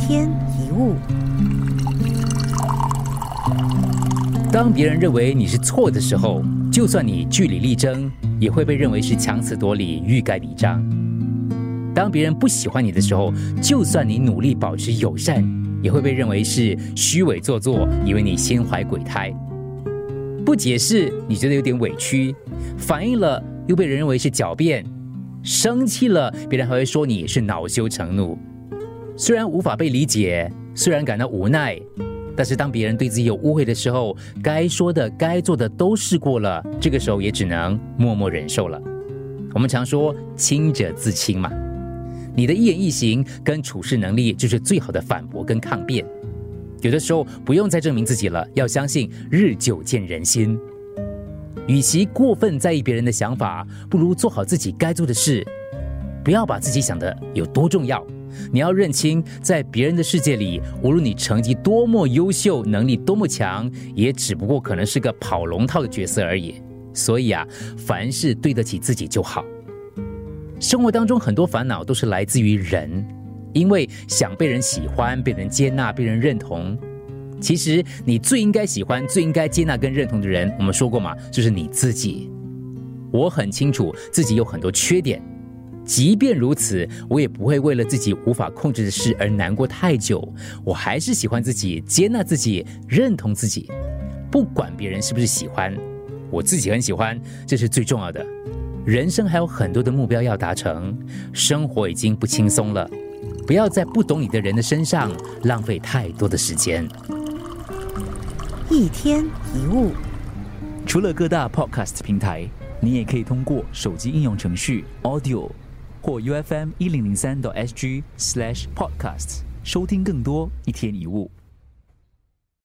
天一物，当别人认为你是错的时候，就算你据理力争，也会被认为是强词夺理、欲盖弥彰。当别人不喜欢你的时候，就算你努力保持友善，也会被认为是虚伪做作，以为你心怀鬼胎。不解释，你觉得有点委屈；反应了，又被人认为是狡辩；生气了，别人还会说你是恼羞成怒。虽然无法被理解，虽然感到无奈，但是当别人对自己有误会的时候，该说的、该做的都试过了，这个时候也只能默默忍受了。我们常说“清者自清”嘛，你的一言一行跟处事能力就是最好的反驳跟抗辩。有的时候不用再证明自己了，要相信日久见人心。与其过分在意别人的想法，不如做好自己该做的事。不要把自己想的有多重要。你要认清，在别人的世界里，无论你成绩多么优秀，能力多么强，也只不过可能是个跑龙套的角色而已。所以啊，凡事对得起自己就好。生活当中很多烦恼都是来自于人，因为想被人喜欢、被人接纳、被人认同。其实你最应该喜欢、最应该接纳跟认同的人，我们说过嘛，就是你自己。我很清楚自己有很多缺点。即便如此，我也不会为了自己无法控制的事而难过太久。我还是喜欢自己，接纳自己，认同自己。不管别人是不是喜欢，我自己很喜欢，这是最重要的。人生还有很多的目标要达成，生活已经不轻松了，不要在不懂你的人的身上浪费太多的时间。一天一物，除了各大 podcast 平台，你也可以通过手机应用程序 Audio。或 U F M 一零零三 SG slash podcast 收听更多一天一物。